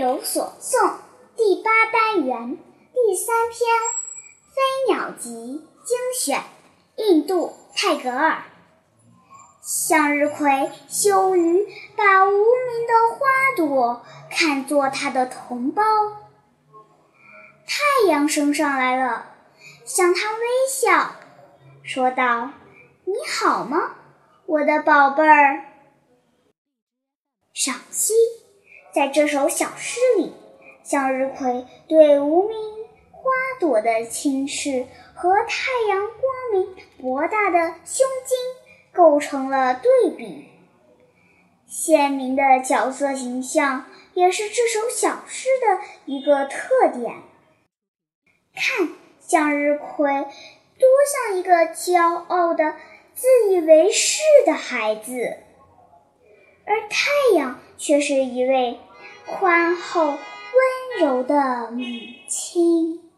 有所诵第八单元第三篇《飞鸟集》精选，印度泰戈尔。向日葵羞于把无名的花朵看作它的同胞。太阳升上来了，向它微笑，说道：“你好吗，我的宝贝儿？”赏析。在这首小诗里，向日葵对无名花朵的轻视和太阳光明博大的胸襟构成了对比，鲜明的角色形象也是这首小诗的一个特点。看，向日葵多像一个骄傲的、自以为是的孩子。而太阳却是一位宽厚温柔的母亲。